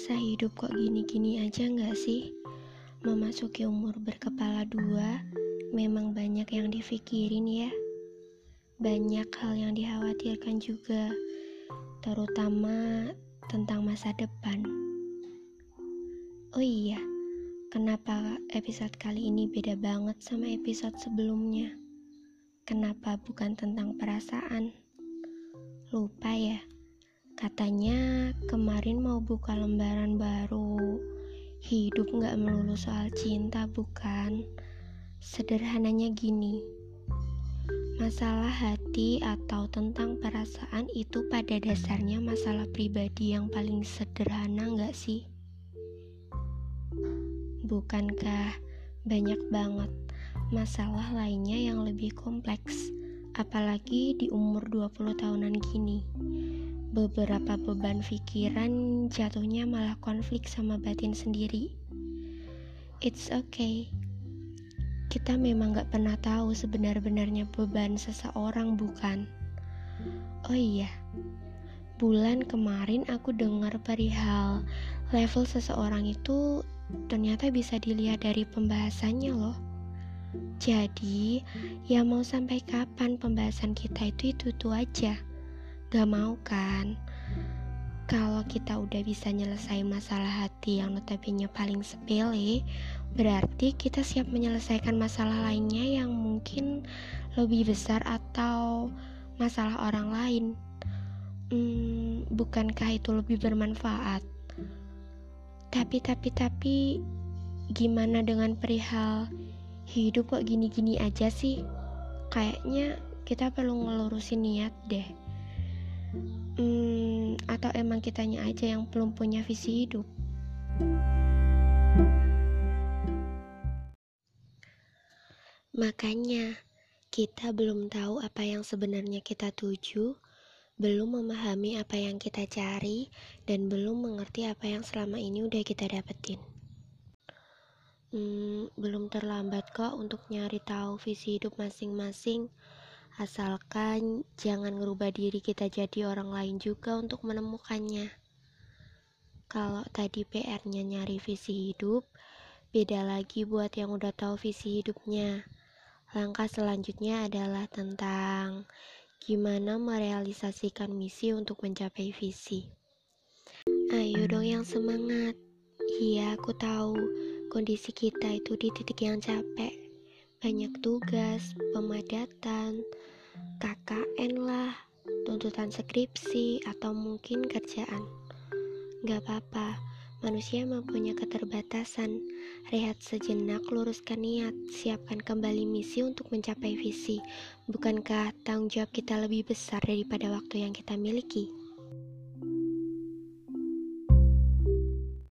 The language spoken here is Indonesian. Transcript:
Masa hidup kok gini-gini aja nggak sih? Memasuki umur berkepala dua, memang banyak yang dipikirin ya. Banyak hal yang dikhawatirkan juga, terutama tentang masa depan. Oh iya, kenapa episode kali ini beda banget sama episode sebelumnya? Kenapa bukan tentang perasaan? Lupa ya? Katanya kemarin mau buka lembaran baru. Hidup gak melulu soal cinta, bukan? Sederhananya gini. Masalah hati atau tentang perasaan itu pada dasarnya masalah pribadi yang paling sederhana gak sih? Bukankah banyak banget masalah lainnya yang lebih kompleks, apalagi di umur 20 tahunan gini beberapa beban pikiran jatuhnya malah konflik sama batin sendiri. It's okay. Kita memang gak pernah tahu sebenar-benarnya beban seseorang, bukan? Oh iya, bulan kemarin aku dengar perihal level seseorang itu ternyata bisa dilihat dari pembahasannya loh. Jadi, ya mau sampai kapan pembahasan kita itu itu-itu aja. Gak mau kan? Kalau kita udah bisa nyelesain masalah hati yang notabene paling sepele, berarti kita siap menyelesaikan masalah lainnya yang mungkin lebih besar atau masalah orang lain. Hmm, bukankah itu lebih bermanfaat? Tapi, tapi, tapi, gimana dengan perihal hidup kok gini-gini aja sih? Kayaknya kita perlu ngelurusin niat deh. Hmm, atau emang kitanya aja yang belum punya visi hidup? Makanya, kita belum tahu apa yang sebenarnya kita tuju, belum memahami apa yang kita cari, dan belum mengerti apa yang selama ini udah kita dapetin. Hmm, belum terlambat kok untuk nyari tahu visi hidup masing-masing asalkan jangan ngerubah diri kita jadi orang lain juga untuk menemukannya. Kalau tadi PR-nya nyari visi hidup, beda lagi buat yang udah tahu visi hidupnya. Langkah selanjutnya adalah tentang gimana merealisasikan misi untuk mencapai visi. Ayo dong yang semangat. Iya, aku tahu kondisi kita itu di titik yang capek banyak tugas, pemadatan, KKN lah, tuntutan skripsi, atau mungkin kerjaan. Gak apa-apa, manusia mempunyai keterbatasan. Rehat sejenak, luruskan niat, siapkan kembali misi untuk mencapai visi. Bukankah tanggung jawab kita lebih besar daripada waktu yang kita miliki?